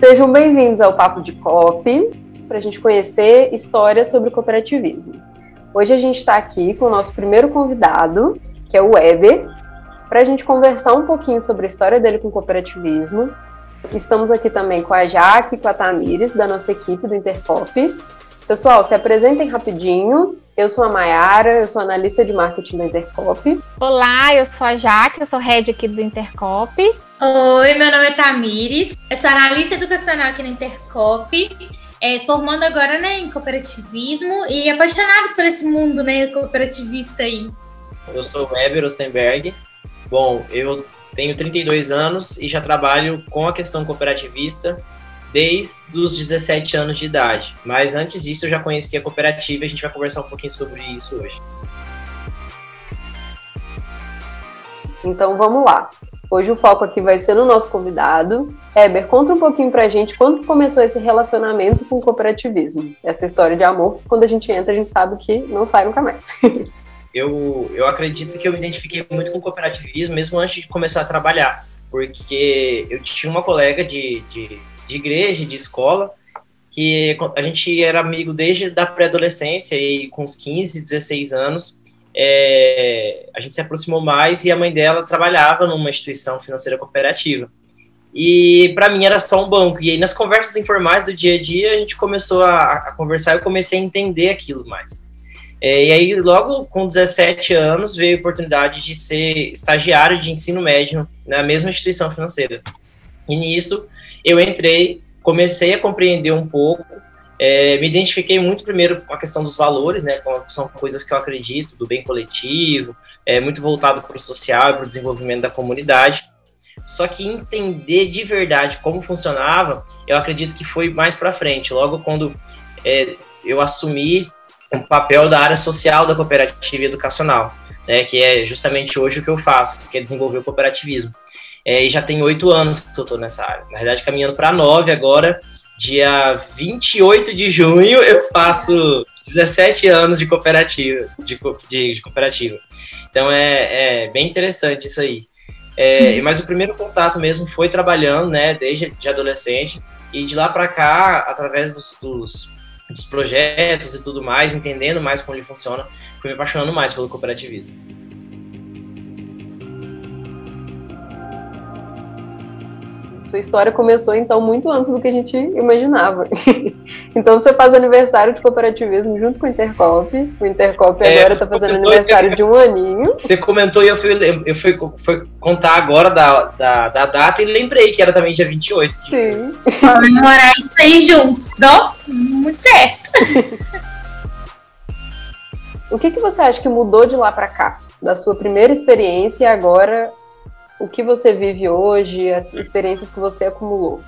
Sejam bem-vindos ao Papo de COP, para a gente conhecer histórias sobre cooperativismo. Hoje a gente está aqui com o nosso primeiro convidado, que é o Weber, para a gente conversar um pouquinho sobre a história dele com o cooperativismo. Estamos aqui também com a Jaque e com a Tamires, da nossa equipe do Intercop. Pessoal, se apresentem rapidinho. Eu sou a Mayara, eu sou analista de marketing do Intercop. Olá, eu sou a Jaque, eu sou head aqui do Intercop. Oi, meu nome é Tamires, eu sou analista educacional aqui no Intercop é, formando agora né, em cooperativismo e apaixonado por esse mundo né, cooperativista aí. Eu sou o Weber Ostenberg. Bom, eu tenho 32 anos e já trabalho com a questão cooperativista desde os 17 anos de idade. Mas antes disso eu já conhecia a cooperativa e a gente vai conversar um pouquinho sobre isso hoje. Então vamos lá. Hoje o foco aqui vai ser no nosso convidado. Eber, conta um pouquinho pra gente quando começou esse relacionamento com o cooperativismo. Essa história de amor que quando a gente entra a gente sabe que não sai nunca mais. eu, eu acredito que eu me identifiquei muito com o cooperativismo mesmo antes de começar a trabalhar. Porque eu tinha uma colega de, de, de igreja, de escola, que a gente era amigo desde da pré-adolescência e com uns 15, 16 anos é, a gente se aproximou mais e a mãe dela trabalhava numa instituição financeira cooperativa. E para mim era só um banco. E aí nas conversas informais do dia a dia a gente começou a, a conversar e eu comecei a entender aquilo mais. É, e aí logo com 17 anos veio a oportunidade de ser estagiário de ensino médio na mesma instituição financeira. E nisso eu entrei, comecei a compreender um pouco é, me identifiquei muito primeiro com a questão dos valores, né, são coisas que eu acredito, do bem coletivo, é muito voltado para o social para o desenvolvimento da comunidade. Só que entender de verdade como funcionava, eu acredito que foi mais para frente, logo quando é, eu assumi o papel da área social da cooperativa educacional, né, que é justamente hoje o que eu faço, que é desenvolver o cooperativismo. É, e já tem oito anos que eu estou nessa área, na verdade caminhando para nove agora, dia 28 de junho eu faço 17 anos de cooperativa, de, de, de cooperativa. Então é, é, bem interessante isso aí. É, mas o primeiro contato mesmo foi trabalhando, né, desde de adolescente, e de lá para cá, através dos, dos, dos, projetos e tudo mais, entendendo mais como ele funciona, fui me apaixonando mais pelo cooperativismo. Sua história começou, então, muito antes do que a gente imaginava. então, você faz aniversário de cooperativismo junto com o Intercop. O Intercop é, agora está fazendo aniversário de um aninho. Você comentou e eu fui, eu fui, fui contar agora da, da, da, data e lembrei que era também dia 28. Sim. Comemorar isso aí juntos, não? Muito certo. o que, que você acha que mudou de lá para cá? Da sua primeira experiência e agora o que você vive hoje, as experiências que você acumulou?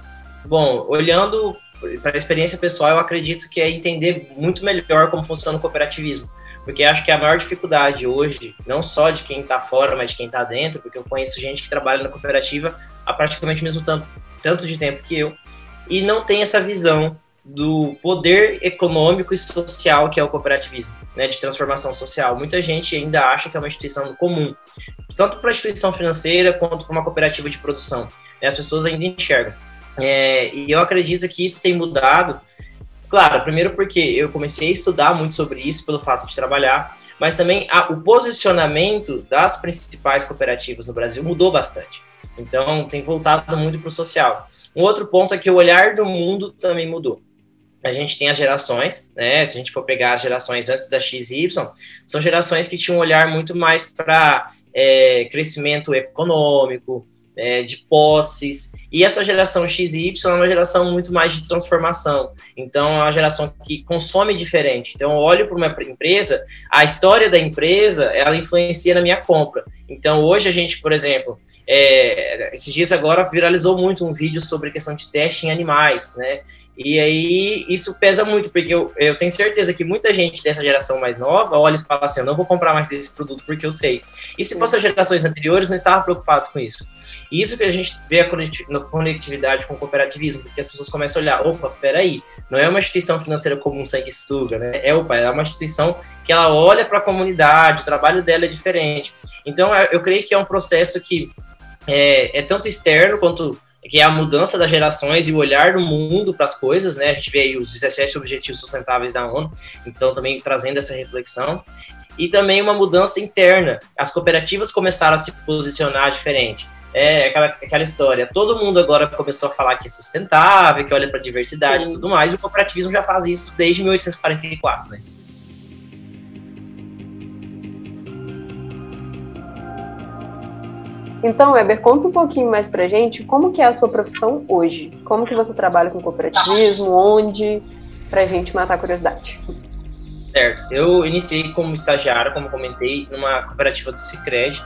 Bom, olhando para a experiência pessoal, eu acredito que é entender muito melhor como funciona o cooperativismo. Porque acho que a maior dificuldade hoje, não só de quem está fora, mas de quem está dentro, porque eu conheço gente que trabalha na cooperativa há praticamente o mesmo tanto, tanto de tempo que eu, e não tem essa visão do poder econômico e social que é o cooperativismo, né, de transformação social. Muita gente ainda acha que é uma instituição comum, tanto para a instituição financeira quanto para uma cooperativa de produção. Né, as pessoas ainda enxergam. É, e eu acredito que isso tem mudado. Claro, primeiro porque eu comecei a estudar muito sobre isso pelo fato de trabalhar, mas também a, o posicionamento das principais cooperativas no Brasil mudou bastante. Então, tem voltado muito para o social. Um outro ponto é que o olhar do mundo também mudou a gente tem as gerações, né? Se a gente for pegar as gerações antes da XY, são gerações que tinham um olhar muito mais para é, crescimento econômico, é, de posses. E essa geração XY é uma geração muito mais de transformação. Então, é uma geração que consome diferente. Então, eu olho para uma empresa, a história da empresa, ela influencia na minha compra. Então, hoje a gente, por exemplo, é, esses dias agora viralizou muito um vídeo sobre questão de teste em animais, né? E aí isso pesa muito, porque eu, eu tenho certeza que muita gente dessa geração mais nova olha e fala assim: eu não vou comprar mais desse produto porque eu sei. E se fossem gerações anteriores, não estavam preocupados com isso. E isso que a gente vê a conectividade com o cooperativismo, porque as pessoas começam a olhar: opa, peraí, não é uma instituição financeira comum sanguessuga, né? É, opa, é uma instituição que ela olha para a comunidade, o trabalho dela é diferente. Então eu creio que é um processo que é, é tanto externo quanto que é a mudança das gerações e o olhar do mundo para as coisas, né? A gente vê aí os 17 Objetivos Sustentáveis da ONU, então também trazendo essa reflexão. E também uma mudança interna. As cooperativas começaram a se posicionar diferente. É aquela, aquela história. Todo mundo agora começou a falar que é sustentável, que olha para a diversidade e tudo mais. E o cooperativismo já faz isso desde 1844, né? Então, Weber, conta um pouquinho mais pra gente como que é a sua profissão hoje. Como que você trabalha com cooperativismo, onde, pra gente matar a curiosidade. Certo. Eu iniciei como estagiário, como comentei, numa cooperativa do Cicred,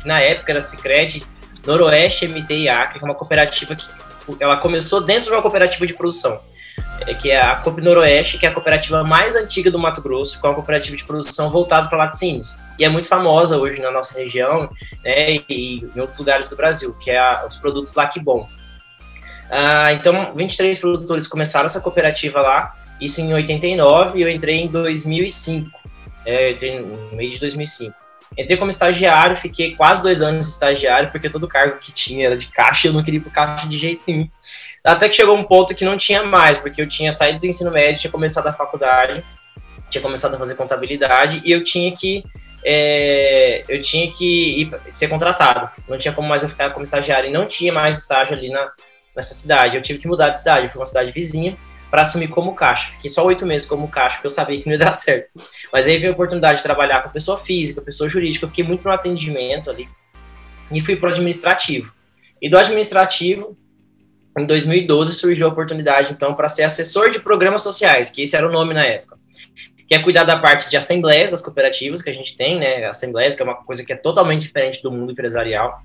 que na época era Cicred Noroeste MT e Acre, que é uma cooperativa que ela começou dentro de uma cooperativa de produção, é, que é a Coop Noroeste, que é a cooperativa mais antiga do Mato Grosso, que é uma cooperativa de produção voltada para laticínios e é muito famosa hoje na nossa região né, e em outros lugares do Brasil, que é a, os produtos Lacbon. Ah, então, 23 produtores começaram essa cooperativa lá, isso em 89, e eu entrei em 2005, é, entrei no meio de 2005. Entrei como estagiário, fiquei quase dois anos estagiário, porque todo cargo que tinha era de caixa, eu não queria ir pro caixa de jeito nenhum. Até que chegou um ponto que não tinha mais, porque eu tinha saído do ensino médio, tinha começado a faculdade, tinha começado a fazer contabilidade, e eu tinha que é, eu tinha que ir, ser contratado. Não tinha como mais eu ficar como estagiário. E não tinha mais estágio ali na, nessa cidade. Eu tive que mudar de cidade. Eu fui uma cidade vizinha para assumir como caixa. Fiquei só oito meses como caixa, porque eu sabia que não ia dar certo. Mas aí veio a oportunidade de trabalhar com pessoa física, pessoa jurídica. Eu fiquei muito no atendimento ali. E fui para o administrativo. E do administrativo, em 2012, surgiu a oportunidade, então, para ser assessor de programas sociais, que esse era o nome na época que é cuidar da parte de assembleias das cooperativas que a gente tem, né? Assembleias, que é uma coisa que é totalmente diferente do mundo empresarial.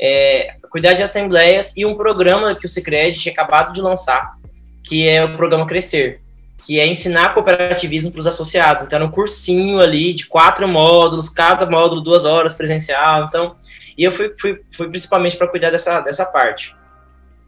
É, cuidar de assembleias e um programa que o Cicred tinha acabado de lançar, que é o programa Crescer, que é ensinar cooperativismo para os associados. Então, era um cursinho ali de quatro módulos, cada módulo duas horas presencial. Então, e eu fui, fui, fui principalmente para cuidar dessa, dessa parte.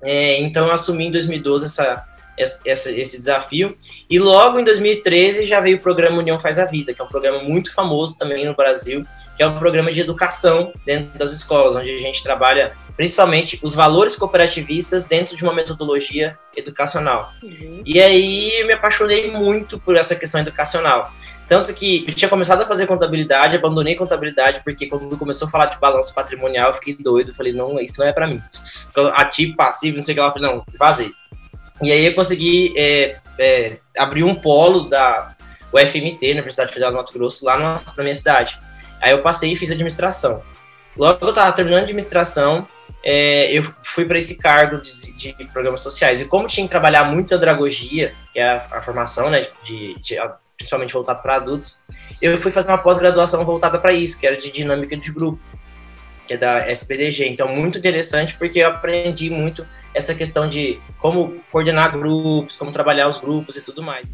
É, então, eu assumi em 2012 essa, esse, esse desafio. E logo em 2013 já veio o programa União Faz a Vida, que é um programa muito famoso também no Brasil, que é um programa de educação dentro das escolas, onde a gente trabalha principalmente os valores cooperativistas dentro de uma metodologia educacional. Uhum. E aí eu me apaixonei muito por essa questão educacional. Tanto que eu tinha começado a fazer contabilidade, abandonei contabilidade, porque quando começou a falar de balanço patrimonial, eu fiquei doido. Falei, não, isso não é para mim. Ativo, passivo, não sei o que lá. Falei, não, vazei. E aí eu consegui é, é, abrir um polo da UFMT, Universidade Federal do Mato Grosso, lá na, na minha cidade. Aí eu passei e fiz administração. Logo que eu estava terminando a administração, é, eu fui para esse cargo de, de, programas sociais. E como tinha que trabalhar muito andragogia, que é a, a formação, né, de, de principalmente voltado para adultos, eu fui fazer uma pós-graduação voltada para isso, que era de dinâmica de grupo, que é da SPDG. Então, muito interessante, porque eu aprendi muito essa questão de como coordenar grupos, como trabalhar os grupos e tudo mais.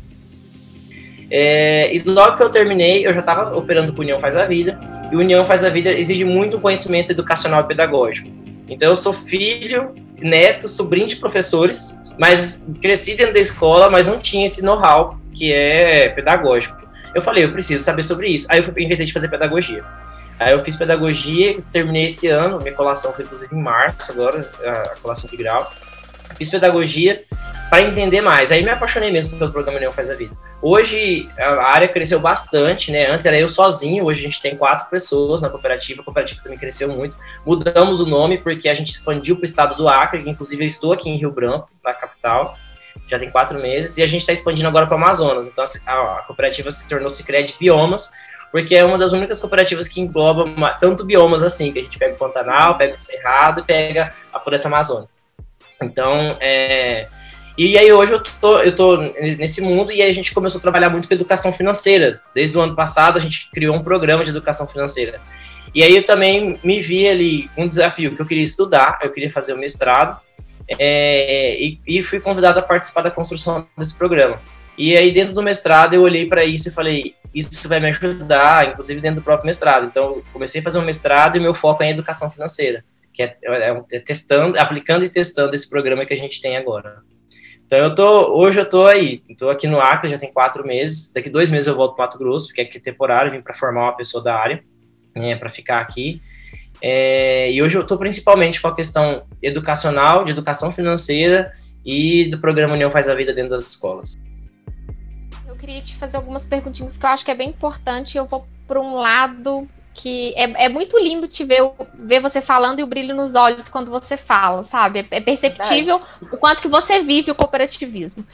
É, e logo que eu terminei, eu já estava operando com União Faz a Vida, e União Faz a Vida exige muito conhecimento educacional e pedagógico. Então, eu sou filho, neto, sobrinho de professores, mas cresci dentro da escola, mas não tinha esse know-how que é pedagógico. Eu falei, eu preciso saber sobre isso. Aí eu inventei de fazer pedagogia. Aí eu fiz pedagogia, terminei esse ano, minha colação foi inclusive em março agora, a colação de grau. Fiz pedagogia para entender mais. Aí me apaixonei mesmo pelo programa Neon Faz a Vida. Hoje a área cresceu bastante, né? Antes era eu sozinho, hoje a gente tem quatro pessoas na cooperativa, a cooperativa também cresceu muito. Mudamos o nome porque a gente expandiu para o estado do Acre, que inclusive eu estou aqui em Rio Branco, na capital já tem quatro meses, e a gente está expandindo agora para Amazonas. Então a, a, cooperativa se tornou Cicred Biomas, porque é uma das únicas cooperativas que engloba tanto biomas assim, que a gente pega o Pantanal, pega o Cerrado e pega a Floresta Amazônica. Então, é... E aí hoje eu tô, eu tô nesse mundo e a gente começou a trabalhar muito com educação financeira. Desde o ano passado a gente criou um programa de educação financeira. E aí eu também me vi ali um desafio que eu queria estudar, eu queria fazer o mestrado, é, e, e fui convidado a participar da construção desse programa. E aí dentro do mestrado eu olhei para isso e falei, isso vai me ajudar, inclusive dentro do próprio mestrado. Então, comecei a fazer um mestrado e meu foco é em educação financeira, que é, é, é testando, aplicando e testando esse programa que a gente tem agora. Então, eu tô, hoje eu tô aí, estou aqui no Acre, já tem quatro meses, daqui dois meses eu volto para Mato Grosso, porque aqui é temporário, vim para formar uma pessoa da área, né, para ficar aqui. É, e hoje eu estou principalmente com a questão educacional, de educação financeira e do programa União Faz a Vida dentro das escolas. Eu queria te fazer algumas perguntinhas que eu acho que é bem importante. Eu vou por um lado que é, é muito lindo te ver, ver você falando e o brilho nos olhos quando você fala, sabe? É, é perceptível o quanto que você vive o cooperativismo.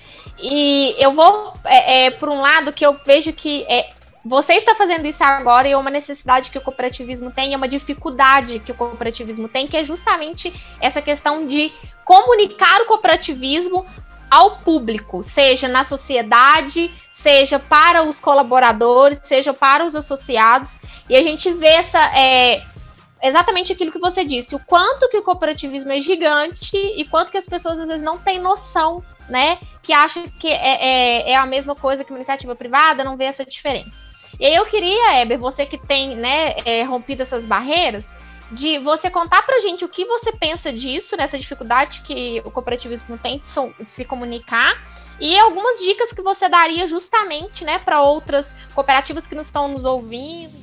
E eu vou é, é, por um lado que eu vejo que é, você está fazendo isso agora e é uma necessidade que o cooperativismo tem, é uma dificuldade que o cooperativismo tem, que é justamente essa questão de comunicar o cooperativismo ao público, seja na sociedade, seja para os colaboradores, seja para os associados. E a gente vê essa. É, exatamente aquilo que você disse, o quanto que o cooperativismo é gigante e quanto que as pessoas às vezes não têm noção, né? Que acham que é, é, é a mesma coisa que uma iniciativa privada, não vê essa diferença. E aí eu queria, Eber, você que tem né, é, rompido essas barreiras, de você contar pra gente o que você pensa disso, nessa dificuldade que o cooperativismo tem de se comunicar, e algumas dicas que você daria justamente, né, para outras cooperativas que não estão nos ouvindo.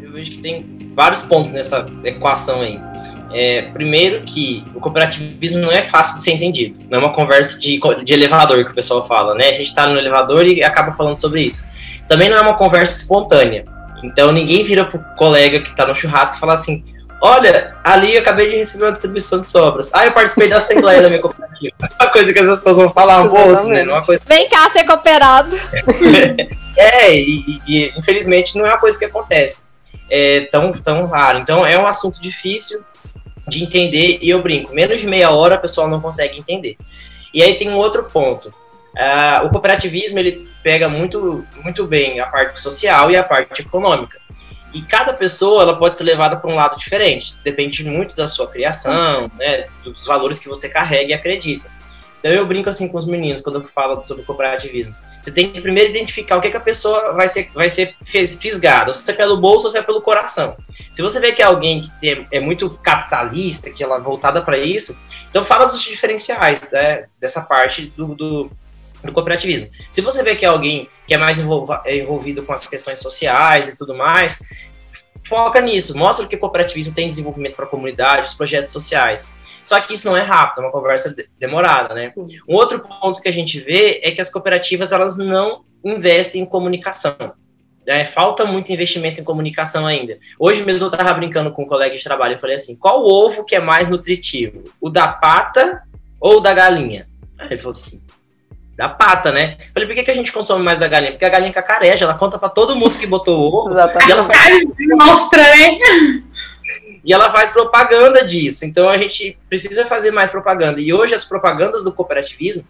Eu vejo que tem vários pontos nessa equação aí. É, primeiro que o cooperativismo não é fácil de ser entendido. Não é uma conversa de, de elevador que o pessoal fala, né? A gente está no elevador e acaba falando sobre isso. Também não é uma conversa espontânea. Então ninguém vira pro colega que está no churrasco e fala assim: Olha, ali eu acabei de receber uma distribuição de sobras. Ah, eu participei da assembleia da minha cooperativa. Uma coisa que as pessoas vão falar um pouco né? É uma coisa... Vem cá ser cooperado. é, e, e, infelizmente não é uma coisa que acontece. É tão, tão raro. Então é um assunto difícil de entender e eu brinco, menos de meia hora a pessoa não consegue entender. E aí tem um outro ponto. Uh, o cooperativismo ele pega muito, muito bem a parte social e a parte econômica. E cada pessoa ela pode ser levada para um lado diferente. Depende muito da sua criação, né, dos valores que você carrega e acredita. Então eu brinco assim com os meninos quando eu falo sobre cooperativismo. Você tem que primeiro identificar o que, que a pessoa vai ser, vai ser fisgada, se é pelo bolso ou se é pelo coração. Se você vê que é alguém que tem, é muito capitalista, que ela é voltada para isso, então fala os diferenciais né, dessa parte do, do, do, cooperativismo. Se você vê que é alguém que é mais é envolvido com as questões sociais e tudo mais, foca nisso, mostra que o cooperativismo tem desenvolvimento para a comunidade, os projetos sociais. Só que isso não é rápido, é uma conversa demorada, né? Sim. Um outro ponto que a gente vê é que as cooperativas elas não investem em comunicação. Né? Falta muito investimento em comunicação ainda. Hoje mesmo eu estava brincando com um colega de trabalho, eu falei assim, qual ovo que é mais nutritivo? O da pata ou o da galinha? Aí ele falou assim, da pata, né? Eu falei, por que, que a gente consome mais da galinha? Porque a galinha cacareja, ela conta para todo mundo que botou o ovo. Exatamente. E ela faz... Mostra, né? e ela faz propaganda disso. Então a gente precisa fazer mais propaganda. E hoje as propagandas do cooperativismo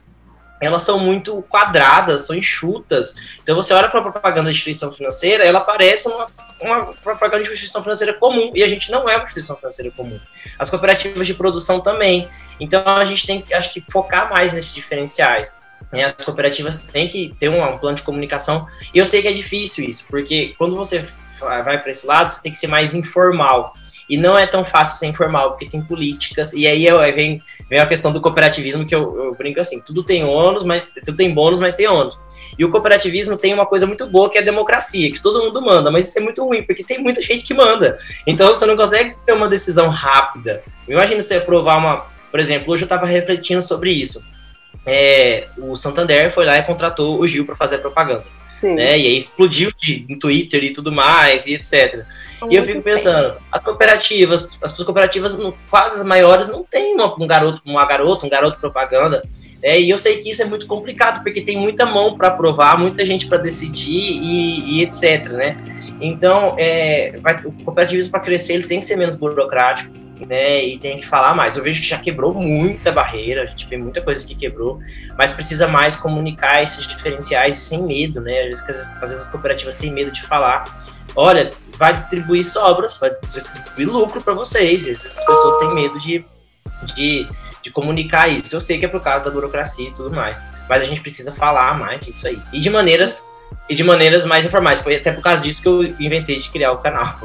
elas são muito quadradas, são enxutas. Então você olha para a propaganda de instituição financeira, ela parece uma, uma propaganda de instituição financeira comum, e a gente não é uma instituição financeira comum. As cooperativas de produção também. Então a gente tem que, acho que, focar mais nesses diferenciais. As cooperativas têm que ter um, um plano de comunicação, e eu sei que é difícil isso, porque quando você vai para esse lado, você tem que ser mais informal. E não é tão fácil ser informal, porque tem políticas, e aí vem, vem a questão do cooperativismo, que eu, eu brinco assim, tudo tem ônus, mas tudo tem bônus, mas tem ônus. E o cooperativismo tem uma coisa muito boa, que é a democracia, que todo mundo manda, mas isso é muito ruim, porque tem muita gente que manda. Então você não consegue ter uma decisão rápida. Imagina você aprovar uma. Por exemplo, hoje eu estava refletindo sobre isso. É, o Santander foi lá e contratou o Gil para fazer a propaganda. Sim. Né? E aí explodiu de, no Twitter e tudo mais, e etc. E eu fico pensando, as cooperativas, as cooperativas, quase as maiores, não tem um garoto, uma garota, um garoto propaganda. É, e eu sei que isso é muito complicado, porque tem muita mão para aprovar, muita gente para decidir e, e, etc. Né? Então, é, vai, o cooperativismo para crescer ele tem que ser menos burocrático, né? E tem que falar mais. Eu vejo que já quebrou muita barreira, a gente vê muita coisa que quebrou, mas precisa mais comunicar esses diferenciais sem medo, né? Às vezes, às vezes as cooperativas têm medo de falar. Olha, vai distribuir sobras, vai distribuir lucro para vocês. E essas pessoas têm medo de, de, de, comunicar isso. Eu sei que é por causa da burocracia e tudo mais, mas a gente precisa falar mais disso aí. E de maneiras e de maneiras mais informais. Foi até por causa disso que eu inventei de criar o canal.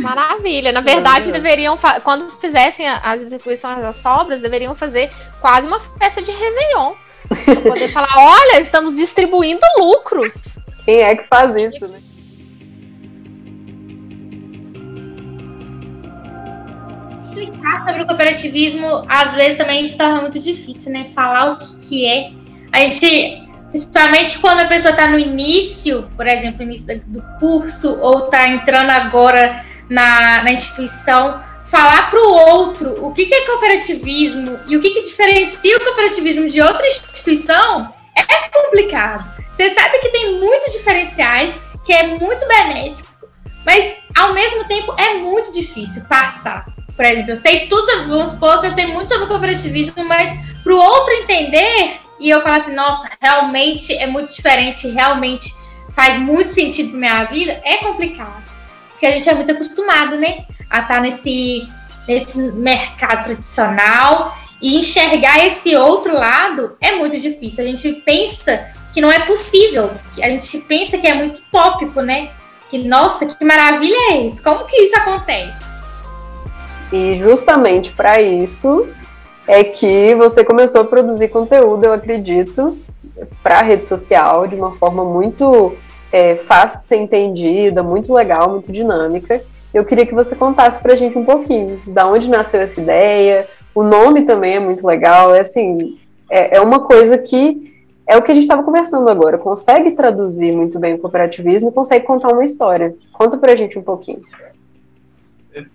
Maravilha. Na verdade, deveriam, quando fizessem as distribuições das sobras, deveriam fazer quase uma festa de Réveillon. Pra poder falar, olha, estamos distribuindo lucros. Quem é que faz isso, né? explicar sobre o cooperativismo, às vezes também se torna muito difícil, né? Falar o que, que é. A gente, principalmente quando a pessoa está no início, por exemplo, início do curso, ou está entrando agora na, na instituição, falar para o outro o que, que é cooperativismo e o que, que diferencia o cooperativismo de outra instituição é complicado. Você sabe que tem muitos diferenciais, que é muito benéfico, mas ao mesmo tempo é muito difícil passar. Por exemplo, eu sei tudo, vamos supor eu sei muito sobre cooperativismo, mas para o outro entender e eu falar assim, nossa, realmente é muito diferente, realmente faz muito sentido para minha vida, é complicado. Porque a gente é muito acostumado, né? A estar tá nesse, nesse mercado tradicional e enxergar esse outro lado é muito difícil. A gente pensa que não é possível, a gente pensa que é muito tópico, né? Que, nossa, que maravilha é isso? Como que isso acontece? E justamente para isso é que você começou a produzir conteúdo, eu acredito, para a rede social de uma forma muito é, fácil de ser entendida, muito legal, muito dinâmica. Eu queria que você contasse para a gente um pouquinho da onde nasceu essa ideia. O nome também é muito legal. É assim, é, é uma coisa que é o que a gente estava conversando agora. Consegue traduzir muito bem o cooperativismo, consegue contar uma história. Conta para a gente um pouquinho.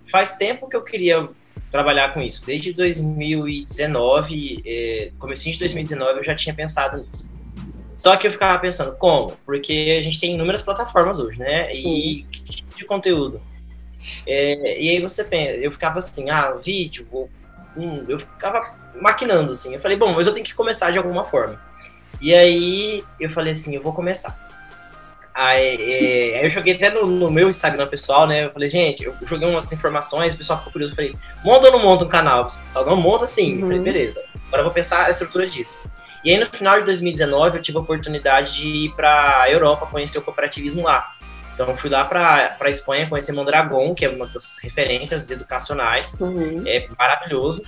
Faz tempo que eu queria trabalhar com isso. Desde 2019, eh, comecinho de 2019, eu já tinha pensado nisso. Só que eu ficava pensando, como? Porque a gente tem inúmeras plataformas hoje, né? E que tipo de conteúdo? É, e aí você pensa, eu ficava assim, ah, vídeo, hum, eu ficava maquinando assim. Eu falei, bom, mas eu tenho que começar de alguma forma. E aí eu falei assim, eu vou começar. Aí, é, aí eu joguei até no, no, meu Instagram pessoal, né? Eu falei, gente, eu joguei umas informações, o pessoal ficou curioso. Eu falei, monta ou não monta um canal? O pessoal, não monta sim. Uhum. Eu falei, uhum. beleza. Agora eu vou pensar a estrutura disso. E aí no final de 2019 eu tive a oportunidade de ir para a Europa conhecer o cooperativismo lá. Então fui lá para a Espanha conhecer Mondragon, que é uma das referências educacionais. Uhum. É maravilhoso.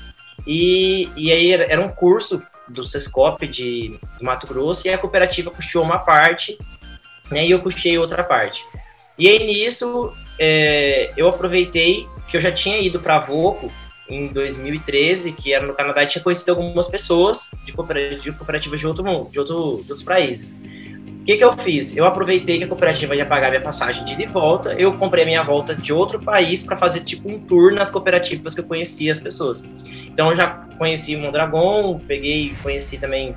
E, e aí era um curso do Sescop de, de Mato Grosso e a cooperativa custeou uma parte né, e eu custei outra parte. E aí nisso é, eu aproveitei que eu já tinha ido para Voco em 2013, que era no Canadá, e tinha conhecido algumas pessoas de, cooperativas de, cooperativas de outro mundo, de, outro, de outros países. O que, que eu fiz? Eu aproveitei que a cooperativa ia pagar minha passagem de ida e volta, eu comprei minha volta de outro país para fazer tipo um tour nas cooperativas que eu conhecia as pessoas. Então eu já conheci Mondragon, peguei, conheci também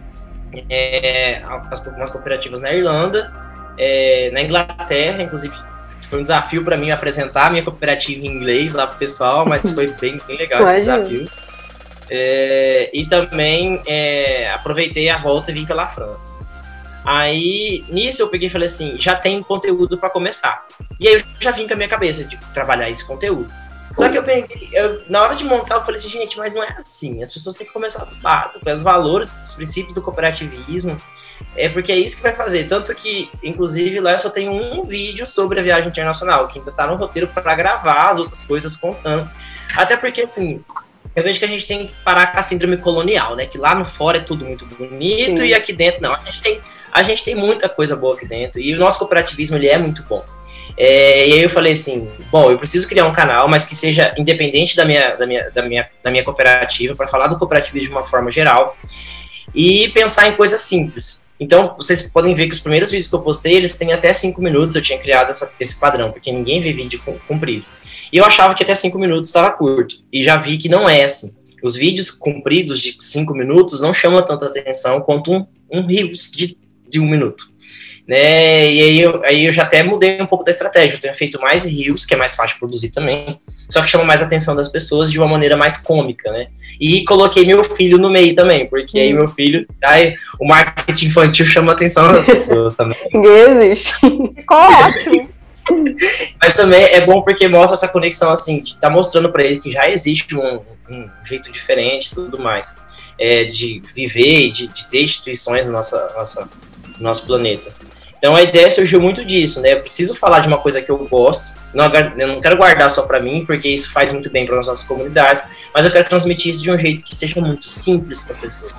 é, algumas cooperativas na Irlanda, é, na Inglaterra, inclusive foi um desafio para mim apresentar a minha cooperativa em inglês lá pro pessoal, mas foi bem, bem legal esse desafio. É, e também é, aproveitei a volta e vim pela França. Aí, nisso eu peguei e falei assim, já tem conteúdo para começar. E aí eu já vim com a minha cabeça de trabalhar esse conteúdo. Só que eu peguei, eu, na hora de montar, eu falei assim, gente, mas não é assim. As pessoas têm que começar do básico, os valores, os princípios do cooperativismo. É porque é isso que vai fazer. Tanto que, inclusive, lá eu só tenho um vídeo sobre a viagem internacional, que ainda tá no roteiro para gravar as outras coisas contando. Até porque, assim, eu vejo que a gente tem que parar com a síndrome colonial, né? Que lá no fora é tudo muito bonito Sim. e aqui dentro não. A gente, tem, a gente tem muita coisa boa aqui dentro. E o nosso cooperativismo, ele é muito bom. É, e aí eu falei assim, bom, eu preciso criar um canal, mas que seja independente da minha, da minha, da minha, da minha cooperativa, para falar do cooperativismo de uma forma geral e pensar em coisas simples. Então, vocês podem ver que os primeiros vídeos que eu postei, eles têm até 5 minutos, eu tinha criado essa, esse padrão, porque ninguém vê vídeo comprido. E eu achava que até 5 minutos estava curto, e já vi que não é assim. Os vídeos compridos de 5 minutos não chamam tanta atenção quanto um, um de, de um minuto né? E aí eu, aí eu já até mudei um pouco da estratégia. Eu tenho feito mais reels, que é mais fácil de produzir também, só que chama mais a atenção das pessoas de uma maneira mais cômica, né? E coloquei meu filho no meio também, porque aí meu filho, aí o marketing infantil chama a atenção das pessoas também. Ninguém existe. Ficou ótimo. Mas também é bom porque mostra essa conexão, assim, de tá mostrando para ele que já existe um, um jeito diferente e tudo mais. É, de viver, de, de ter instituições no nossa, nossa, no nosso planeta. Então a ideia surgiu muito disso, né? Eu preciso falar de uma coisa que eu gosto, não, eu não quero guardar só para mim, porque isso faz muito bem para as nossas comunidades, mas eu quero transmitir isso de um jeito que seja muito simples para as pessoas.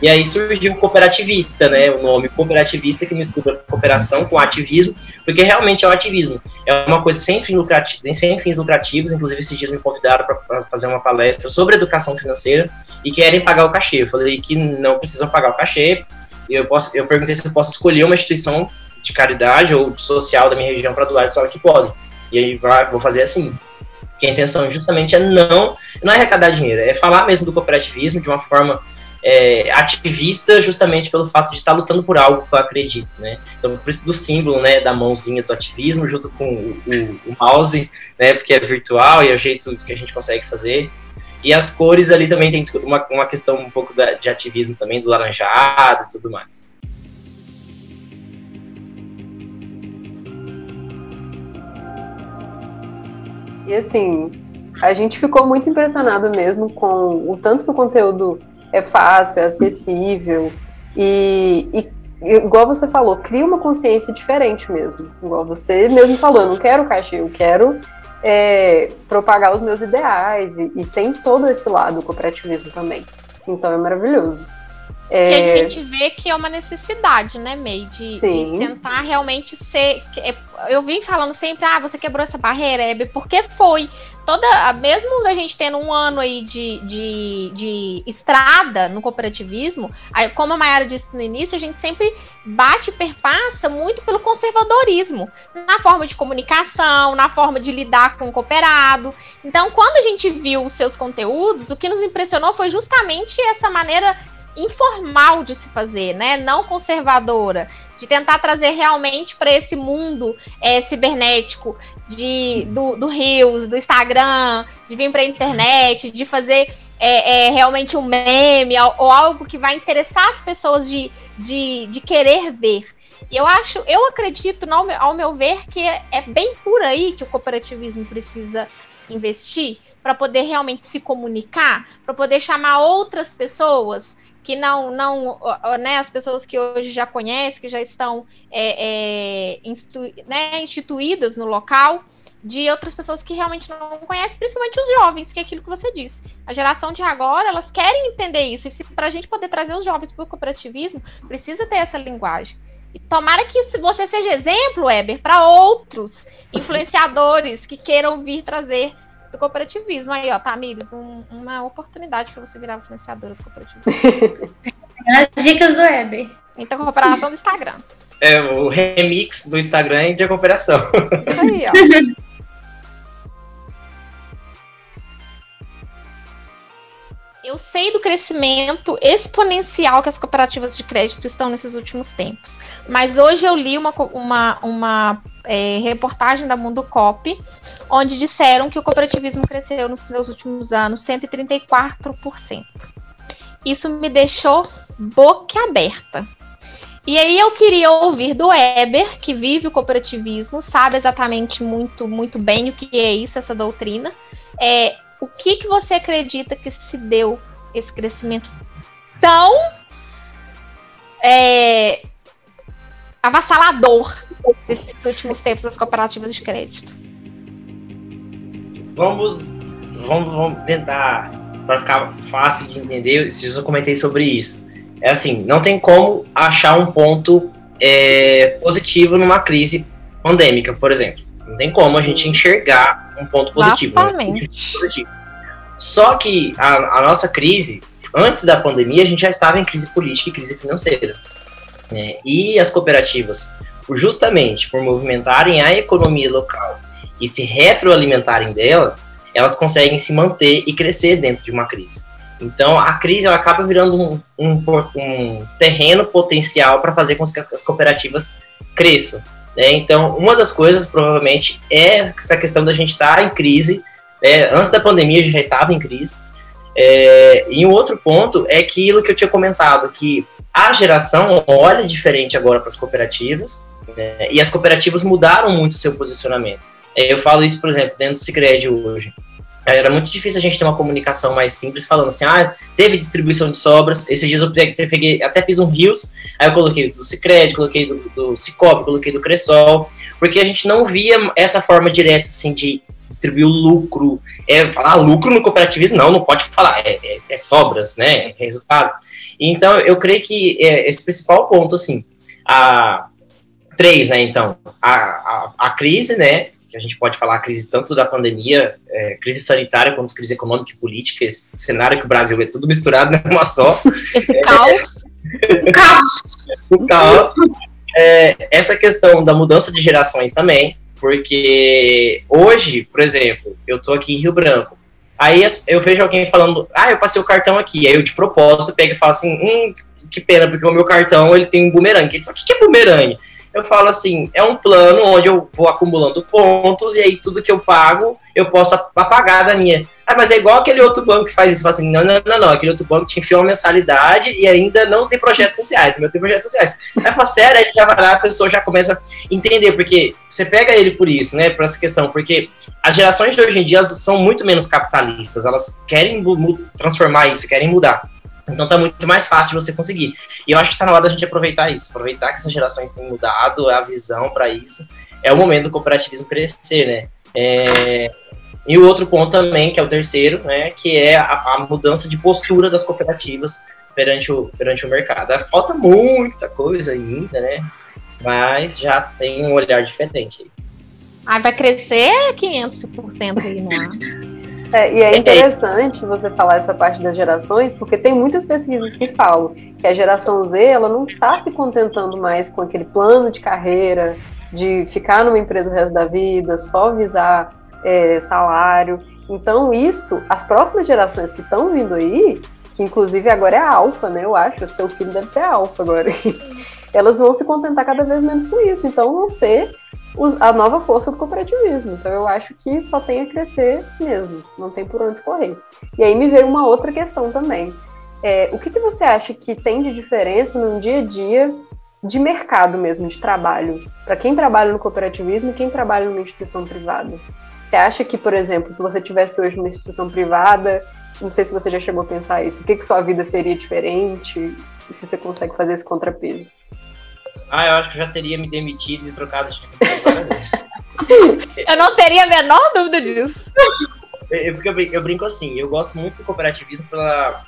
E aí surgiu o cooperativista, né? O nome cooperativista que mistura cooperação com ativismo, porque realmente é o ativismo. É uma coisa sem, fim lucrativo, sem fins lucrativos. Inclusive, esses dias me convidaram para fazer uma palestra sobre educação financeira e querem pagar o cachê. Eu falei que não precisam pagar o cachê. Eu, posso, eu perguntei se eu posso escolher uma instituição de caridade ou social da minha região para doar, só que podem. E aí vou fazer assim. Porque a intenção justamente é não, não é arrecadar dinheiro, é falar mesmo do cooperativismo de uma forma é, ativista justamente pelo fato de estar tá lutando por algo que eu acredito, né? Então, por isso do símbolo, né, da mãozinha do ativismo junto com o, o, o, mouse, né, porque é virtual e é o jeito que a gente consegue fazer. E as cores ali também tem uma, uma questão um pouco da, de ativismo também, do laranjado e tudo mais. E assim, a gente ficou muito impressionado mesmo com o tanto que o conteúdo é fácil, é acessível e, e igual você falou, cria uma consciência diferente mesmo. Igual você mesmo falou, eu não quero cachê, eu quero é, propagar os meus ideais e, e, tem todo esse lado do cooperativismo também. Então é maravilhoso. É... E a gente vê que é uma necessidade, né, May, de, de, tentar realmente ser. É, eu vim falando sempre, ah, você quebrou essa barreira, Hebe, porque foi. Toda, mesmo a gente tendo um ano aí de, de, de estrada no cooperativismo, como a Mayara disse no início, a gente sempre bate e perpassa muito pelo conservadorismo, na forma de comunicação, na forma de lidar com o cooperado. Então, quando a gente viu os seus conteúdos, o que nos impressionou foi justamente essa maneira informal de se fazer, né? Não conservadora, de tentar trazer realmente para esse mundo é, cibernético de, do, do Rios, do Instagram, de vir para a internet, de fazer é, é, realmente um meme ou algo que vai interessar as pessoas de, de, de querer ver. E eu acho, eu acredito, ao meu, ao meu ver, que é, é bem por aí que o cooperativismo precisa investir para poder realmente se comunicar, para poder chamar outras pessoas que não, não né, as pessoas que hoje já conhecem, que já estão é, é, institu né, instituídas no local, de outras pessoas que realmente não conhecem, principalmente os jovens, que é aquilo que você disse. A geração de agora, elas querem entender isso, e para a gente poder trazer os jovens para o cooperativismo, precisa ter essa linguagem. E tomara que você seja exemplo, Weber, para outros influenciadores que queiram vir trazer do cooperativismo. Aí, ó, Tamires, um, uma oportunidade para você virar influenciadora do cooperativismo. As dicas do Web. Então, cooperação do Instagram. É, o remix do Instagram de cooperação. Isso aí, ó. Eu sei do crescimento exponencial que as cooperativas de crédito estão nesses últimos tempos, mas hoje eu li uma, uma, uma é, reportagem da Mundo Cop, onde disseram que o cooperativismo cresceu nos seus últimos anos 134%. Isso me deixou boquiaberta. E aí eu queria ouvir do Weber, que vive o cooperativismo, sabe exatamente muito, muito bem o que é isso, essa doutrina. É, o que, que você acredita que se deu esse crescimento tão é, avassalador desses últimos tempos das cooperativas de crédito? Vamos, vamos, vamos tentar, para ficar fácil de entender, eu comentei sobre isso. É assim, não tem como achar um ponto é, positivo numa crise pandêmica, por exemplo. Não tem como a gente enxergar um ponto positivo. Né? positivo. Só que a, a, nossa crise, antes da pandemia, a gente já estava em crise política e crise financeira. Né? E as cooperativas, justamente por movimentarem a economia local e se retroalimentarem dela, elas conseguem se manter e crescer dentro de uma crise. Então, a crise ela acaba virando um, um, um terreno potencial para fazer com que as cooperativas cresçam. Né? Então, uma das coisas, provavelmente, é essa questão da gente estar em crise. Né? Antes da pandemia, a gente já estava em crise. É, e um outro ponto é aquilo que eu tinha comentado, que a geração olha diferente agora para as cooperativas, né? e as cooperativas mudaram muito o seu posicionamento. É, eu falo isso, por exemplo, dentro do Cicred hoje. Era muito difícil a gente ter uma comunicação mais simples, falando assim, ah, teve distribuição de sobras. Esses dias eu peguei, até fiz um rios, aí eu coloquei do Cicred, coloquei do, do Cicobi, coloquei do Cressol, porque a gente não via essa forma direta, assim, de distribuir o lucro. É, falar lucro no cooperativismo, não, não pode falar, é, é, é sobras, né? É resultado. Então, eu creio que é, esse principal ponto, assim, a três, né? Então, a, a, a crise, né? Que a gente pode falar a crise tanto da pandemia, é, crise sanitária, quanto crise econômica e política, esse cenário que o Brasil é tudo misturado numa só. Esse caos. O caos. o caos. É, essa questão da mudança de gerações também, porque hoje, por exemplo, eu tô aqui em Rio Branco, aí eu vejo alguém falando, ah, eu passei o cartão aqui, aí eu de propósito pego e falo assim, hum, que pena, porque o meu cartão ele tem um bumerangue. Ele fala, o que é bumerangue? Eu falo assim, é um plano onde eu vou acumulando pontos e aí tudo que eu pago, eu posso apagar da minha. Ah, mas é igual aquele outro banco que faz isso. Assim, não, não, não, não. Aquele outro banco te enfia uma mensalidade e ainda não tem projetos sociais. O meu tem projetos sociais. Aí fala, sério, aí já vai lá, a pessoa já começa a entender, porque você pega ele por isso, né, por essa questão, porque as gerações de hoje em dia são muito menos capitalistas, elas querem transformar isso, querem mudar. Então tá muito mais fácil de você conseguir. E eu acho que tá na hora da gente aproveitar isso, aproveitar que essas gerações têm mudado a visão para isso. É o momento do cooperativismo crescer, né? É... E o outro ponto também, que é o terceiro, né, que é a, a, mudança de postura das cooperativas perante o, perante o mercado. Falta muita coisa ainda, né? Mas já tem um olhar diferente. Ah, vai crescer 500% aí, né? É, e é interessante você falar essa parte das gerações, porque tem muitas pesquisas que falam que a geração Z ela não está se contentando mais com aquele plano de carreira, de ficar numa empresa o resto da vida, só visar é, salário. Então, isso, as próximas gerações que estão vindo aí, que inclusive agora é a alfa, né? Eu acho, o seu filho deve ser alfa agora. Elas vão se contentar cada vez menos com isso. Então, vão ser a nova força do cooperativismo. Então eu acho que só tem a crescer mesmo, não tem por onde correr. E aí me veio uma outra questão também. É, o que, que você acha que tem de diferença no dia a dia de mercado mesmo, de trabalho, para quem trabalha no cooperativismo e quem trabalha numa instituição privada? Você acha que, por exemplo, se você tivesse hoje numa instituição privada, não sei se você já chegou a pensar isso, o que, que sua vida seria diferente? E se você consegue fazer esse contrapeso? Ah, eu acho que eu já teria me demitido e trocado de várias vezes. eu não teria a menor dúvida disso. Eu, eu, eu, brinco assim, eu gosto muito do cooperativismo pela,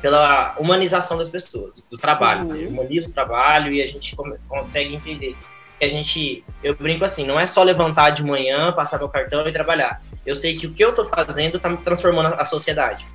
pela humanização das pessoas, do trabalho. Uhum. Humaniza o trabalho e a gente consegue entender que a gente, eu brinco assim, não é só levantar de manhã, passar meu cartão e trabalhar. Eu sei que o que eu tô fazendo tá me transformando a sociedade.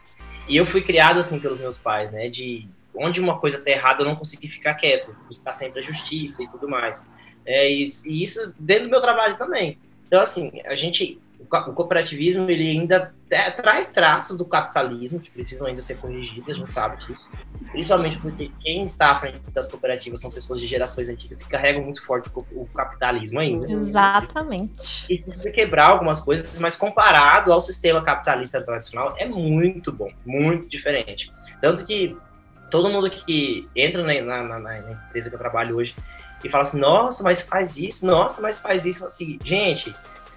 E eu fui criado assim pelos meus pais, né, de onde uma coisa está errada, eu não consegui ficar quieto, buscar sempre a justiça e tudo mais. É, e, e, isso dentro do meu trabalho também. Então, assim, a gente, o cooperativismo, ele ainda é, traz traços do capitalismo que precisam ainda ser corrigidos, a gente sabe disso. Principalmente porque quem está à frente das cooperativas são pessoas de gerações antigas que carregam muito forte o, o capitalismo ainda. Exatamente. E precisa quebrar algumas coisas, mas comparado ao sistema capitalista tradicional, é muito bom, muito diferente. Tanto que todo mundo que entra na, na, na, empresa que eu trabalho hoje e fala assim, nossa, mas faz isso, nossa, mas faz isso, assim, gente,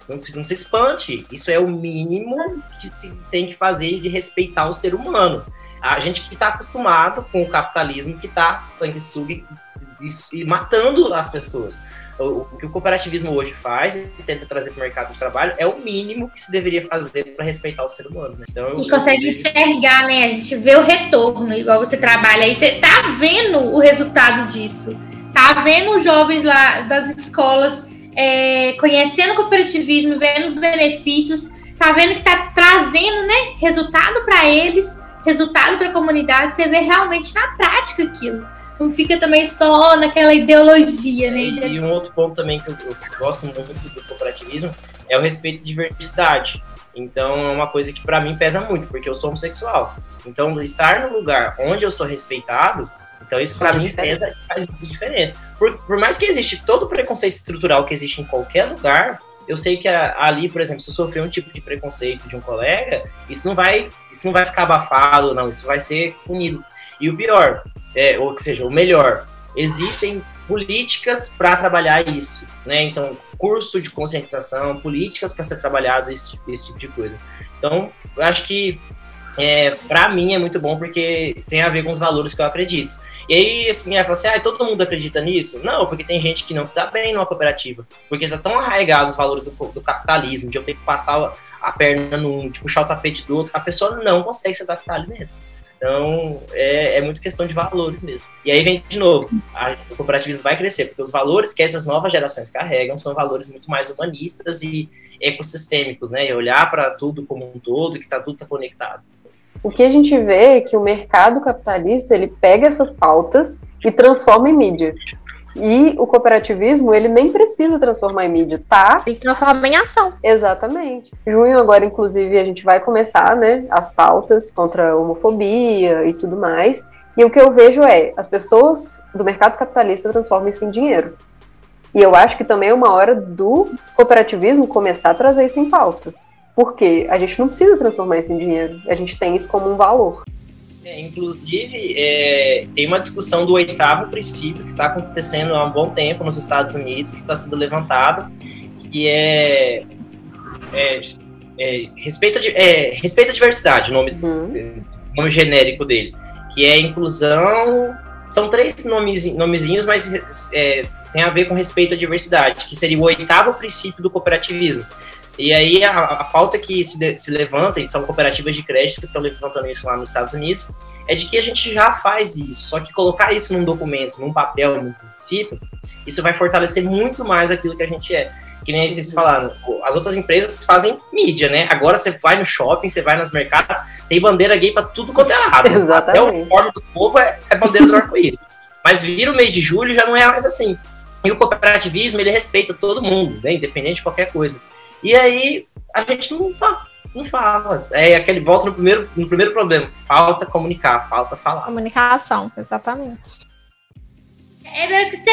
não, não se espante, isso é o mínimo que tem que fazer de respeitar o ser humano. A gente que está acostumado com o capitalismo que está sanguessuga e, e matando as pessoas o, que o cooperativismo hoje faz e tenta trazer para o mercado de trabalho é o mínimo que se deveria fazer para respeitar o ser humano. Né? Então, e consegue enxergar, né? A gente vê o retorno, igual você trabalha aí, você tá vendo o resultado disso. Tá vendo os jovens lá das escolas é, conhecendo o cooperativismo, vendo os benefícios, tá vendo que tá trazendo, né, resultado para eles, resultado para a comunidade, você vê realmente na prática aquilo não fica também só naquela ideologia, né? E, e um outro ponto também que eu, eu gosto muito do cooperativismo é o respeito à diversidade. Então é uma coisa que para mim pesa muito, porque eu sou homossexual. Então estar no lugar onde eu sou respeitado, então isso para mim pesa faz diferença. Por, por mais que existe todo o preconceito estrutural que existe em qualquer lugar, eu sei que ali, por exemplo, se eu sofrer um tipo de preconceito de um colega, isso não vai, isso não vai ficar abafado, não, isso vai ser punido. E o pior, é, ou seja, o melhor, existem políticas para trabalhar isso, né? Então, curso de conscientização, políticas para ser trabalhado esse, esse tipo de coisa. Então, eu acho que é, para mim é muito bom porque tem a ver com os valores que eu acredito. E aí, assim, ela fala assim, ah, todo mundo acredita nisso? Não, porque tem gente que não se dá bem numa cooperativa, porque tá tão arraigado os valores do, do capitalismo, de eu ter que passar a perna num, de puxar o tapete do outro, a pessoa não consegue se adaptar ali dentro. Então, é, é muito questão de valores mesmo. E aí vem de novo, a, o cooperativismo vai crescer, porque os valores que essas novas gerações carregam são valores muito mais humanistas e ecossistêmicos, né? E olhar para tudo como um todo, que tá, tudo está conectado. O que a gente vê é que o mercado capitalista, ele pega essas pautas e transforma em mídia. E o cooperativismo, ele nem precisa transformar em mídia, tá? Ele transforma em ação. Exatamente. Junho agora, inclusive, a gente vai começar, né, as pautas contra a homofobia e tudo mais. E o que eu vejo é, as pessoas do mercado capitalista transformam isso em dinheiro. E eu acho que também é uma hora do cooperativismo começar a trazer isso em pauta. Porque a gente não precisa transformar isso em dinheiro, a gente tem isso como um valor. É, inclusive, é, tem uma discussão do oitavo princípio que está acontecendo há um bom tempo nos Estados Unidos, que está sendo levantado, que é, é, é respeito, a, é, respeito à diversidade, o nome, uhum. nome genérico dele, que é inclusão. São três nomes, nomezinhos, mas é, tem a ver com respeito à diversidade, que seria o oitavo princípio do cooperativismo e aí a, a pauta que se, de, se levanta, e são cooperativas de crédito que estão levantando isso lá nos Estados Unidos, é de que a gente já faz isso, só que colocar isso num documento, num papel, num princípio, isso vai fortalecer muito mais aquilo que a gente é. Que nem vocês uhum. falaram, as outras empresas fazem mídia, né? Agora você vai no shopping, você vai nos mercados, tem bandeira gay para tudo quanto é lado. Exatamente. Até o forno do povo é, é bandeira do arco-íris. Mas vira o mês de julho já não é mais assim. E o cooperativismo, ele respeita todo mundo, né? independente de qualquer coisa. E aí a gente não, tá, não fala. É aquele volta no primeiro, no primeiro problema. Falta comunicar, falta falar. Comunicação, exatamente. É que você,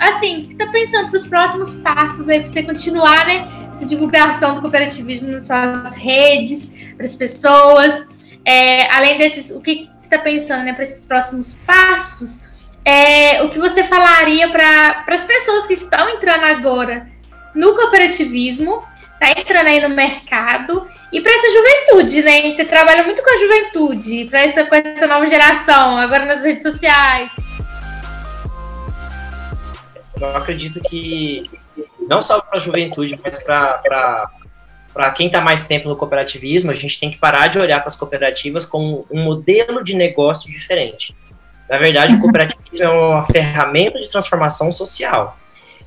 assim, você tá pensando para os próximos passos aí, para você continuar, né, essa divulgação do cooperativismo nas suas redes, para as pessoas. É, além desses, o que você está pensando, né, para esses próximos passos? É, o que você falaria para as pessoas que estão entrando agora no cooperativismo tá entrando aí no mercado e para essa juventude, né? Você trabalha muito com a juventude, para essa com essa nova geração, agora nas redes sociais. Eu acredito que não só para a juventude, mas para para quem está mais tempo no cooperativismo, a gente tem que parar de olhar para as cooperativas como um modelo de negócio diferente. Na verdade, o cooperativismo é uma ferramenta de transformação social.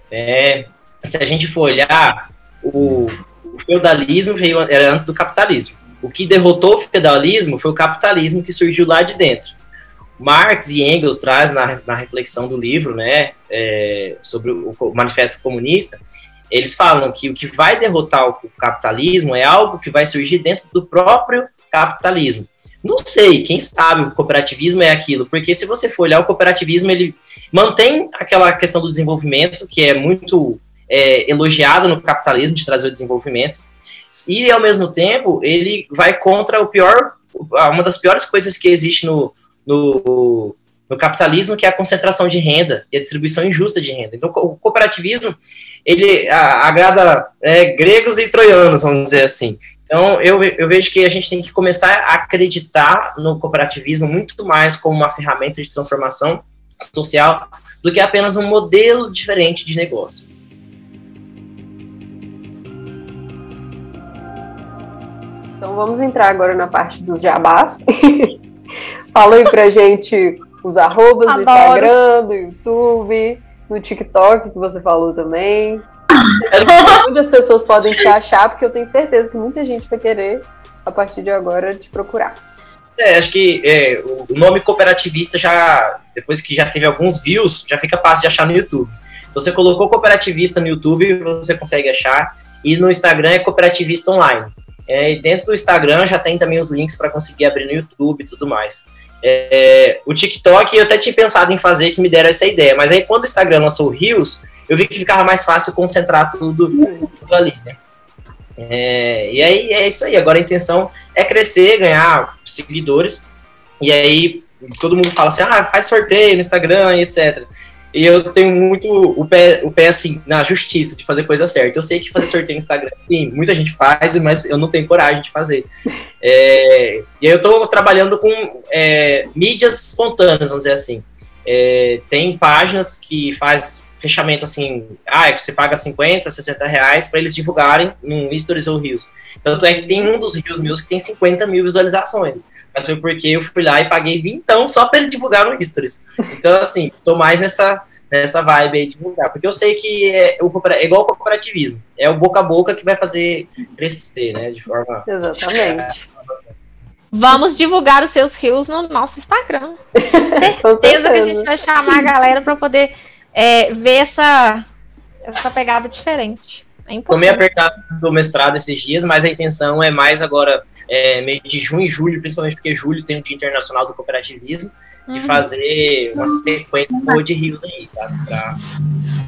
É, se a gente for olhar, o, o feudalismo veio era antes do capitalismo. O que derrotou o feudalismo foi o capitalismo que surgiu lá de dentro. Marx e Engels traz na, na reflexão do livro, né, é, sobre o, o, Manifesto Comunista, eles falam que o que vai derrotar o capitalismo é algo que vai surgir dentro do próprio capitalismo. Não sei, quem sabe o cooperativismo é aquilo, porque se você for olhar o cooperativismo, ele mantém aquela questão do desenvolvimento, que é muito é, elogiado no capitalismo de trazer o desenvolvimento, e ao mesmo tempo ele vai contra o pior, uma das piores coisas que existe no, no, no capitalismo, que é a concentração de renda e a distribuição injusta de renda. Então, o cooperativismo ele agrada é, gregos e troianos, vamos dizer assim. Então, eu, eu vejo que a gente tem que começar a acreditar no cooperativismo muito mais como uma ferramenta de transformação social do que apenas um modelo diferente de negócio. Então vamos entrar agora na parte dos jabás. Fala aí pra gente os arrobas Adoro. do Instagram, do YouTube, no TikTok que você falou também. Onde as pessoas podem te achar, porque eu tenho certeza que muita gente vai querer, a partir de agora, te procurar. É, acho que é, o nome cooperativista já, depois que já teve alguns views, já fica fácil de achar no YouTube. Então, você colocou cooperativista no YouTube, você consegue achar. E no Instagram é cooperativista online. É, dentro do Instagram já tem também os links para conseguir abrir no YouTube e tudo mais. É, o TikTok eu até tinha pensado em fazer que me deram essa ideia, mas aí quando o Instagram lançou o Reels, eu vi que ficava mais fácil concentrar tudo, tudo ali, né? É, e aí é isso aí. Agora a intenção é crescer, ganhar seguidores. E aí todo mundo fala assim, ah, faz sorteio no Instagram e etc. E eu tenho muito o pé, o pé assim, na justiça, de fazer coisa certa. Eu sei que fazer sorteio no Instagram, sim, muita gente faz, mas eu não tenho coragem de fazer. É, e aí eu estou trabalhando com é, mídias espontâneas, vamos dizer assim. É, tem páginas que faz fechamento assim, ah, é que você paga 50, 60 reais para eles divulgarem no Stories ou Rios. Tanto é que tem um dos Rios meus que tem 50 mil visualizações. Mas foi porque eu fui lá e paguei então só para ele divulgar no Stories. Então, assim, tô mais nessa, nessa vibe aí de divulgar. Porque eu sei que é, o, é igual o cooperativismo. É o boca a boca que vai fazer crescer, né? De forma. Exatamente. Vamos divulgar os seus rios no nosso Instagram. Com certeza, certeza. que a gente vai chamar a galera para poder é, ver essa, essa pegada diferente. É Tô meio apertado do mestrado esses dias, mas a intenção é mais agora, é, meio de junho e julho, principalmente porque julho tem o Dia Internacional do Cooperativismo, uhum. de fazer uma sequência uhum. de rios aí, sabe? Pra...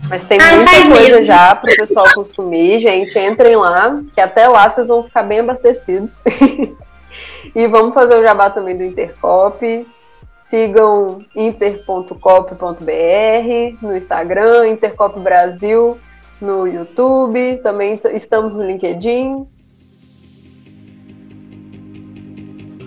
Mas tem ah, muita coisa mesmo. já para o pessoal consumir, gente. Entrem lá, que até lá vocês vão ficar bem abastecidos. e vamos fazer o jabá também do Intercop. Sigam inter.cop.br no Instagram, Intercop Brasil no YouTube, também estamos no LinkedIn.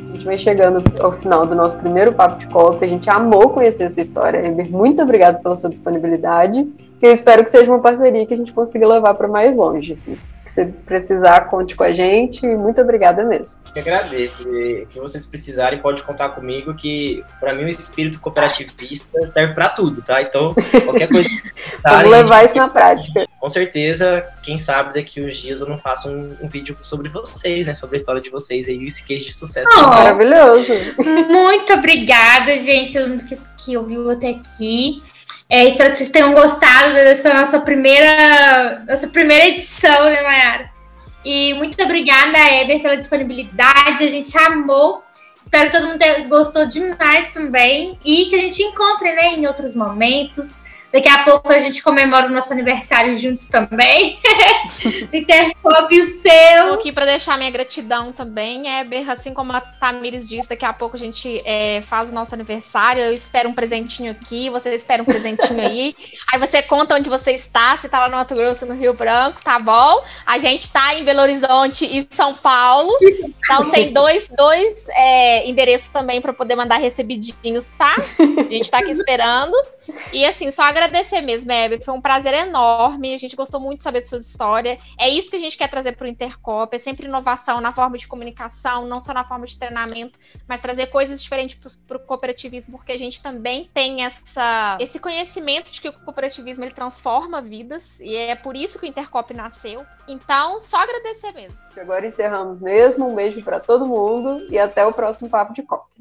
A gente vai chegando ao final do nosso primeiro papo de cop. A gente amou conhecer a sua história, Eber. Muito obrigada pela sua disponibilidade. Eu espero que seja uma parceria que a gente consiga levar para mais longe. Assim que você precisar, conte com a gente. Muito obrigada mesmo. Eu agradeço. O que vocês precisarem, pode contar comigo, que para mim o espírito cooperativista serve para tudo, tá? Então, qualquer coisa. Vamos levar isso na prática. Com certeza, quem sabe daqui uns dias eu não faço um, um vídeo sobre vocês, né? Sobre a história de vocês aí, esse queijo de sucesso. Oh, maravilhoso. Muito obrigada, gente, todo mundo que, que ouviu até aqui. É, espero que vocês tenham gostado dessa nossa primeira, nossa primeira edição, né, Mayara? E muito obrigada, Eber, pela disponibilidade. A gente amou. Espero que todo mundo tenha, gostou demais também. E que a gente encontre né, em outros momentos. Daqui a pouco a gente comemora o nosso aniversário juntos também. Intercombe o seu. Estou aqui para deixar minha gratidão também, Eber. Assim como a Tamires disse, daqui a pouco a gente é, faz o nosso aniversário. Eu espero um presentinho aqui, você espera um presentinho aí. aí você conta onde você está, se está lá no Mato Grosso, no Rio Branco, tá bom? A gente está em Belo Horizonte e São Paulo. Então tem dois, dois é, endereços também para poder mandar recebidinhos, tá? A gente está aqui esperando. E assim, só agradecer mesmo, Hebe. Foi um prazer enorme. A gente gostou muito de saber de sua história. É isso que a gente quer trazer para o Intercop. É sempre inovação na forma de comunicação, não só na forma de treinamento, mas trazer coisas diferentes para o cooperativismo, porque a gente também tem essa, esse conhecimento de que o cooperativismo ele transforma vidas. E é por isso que o Intercop nasceu. Então, só agradecer mesmo. Agora encerramos mesmo. Um beijo para todo mundo e até o próximo Papo de Copa.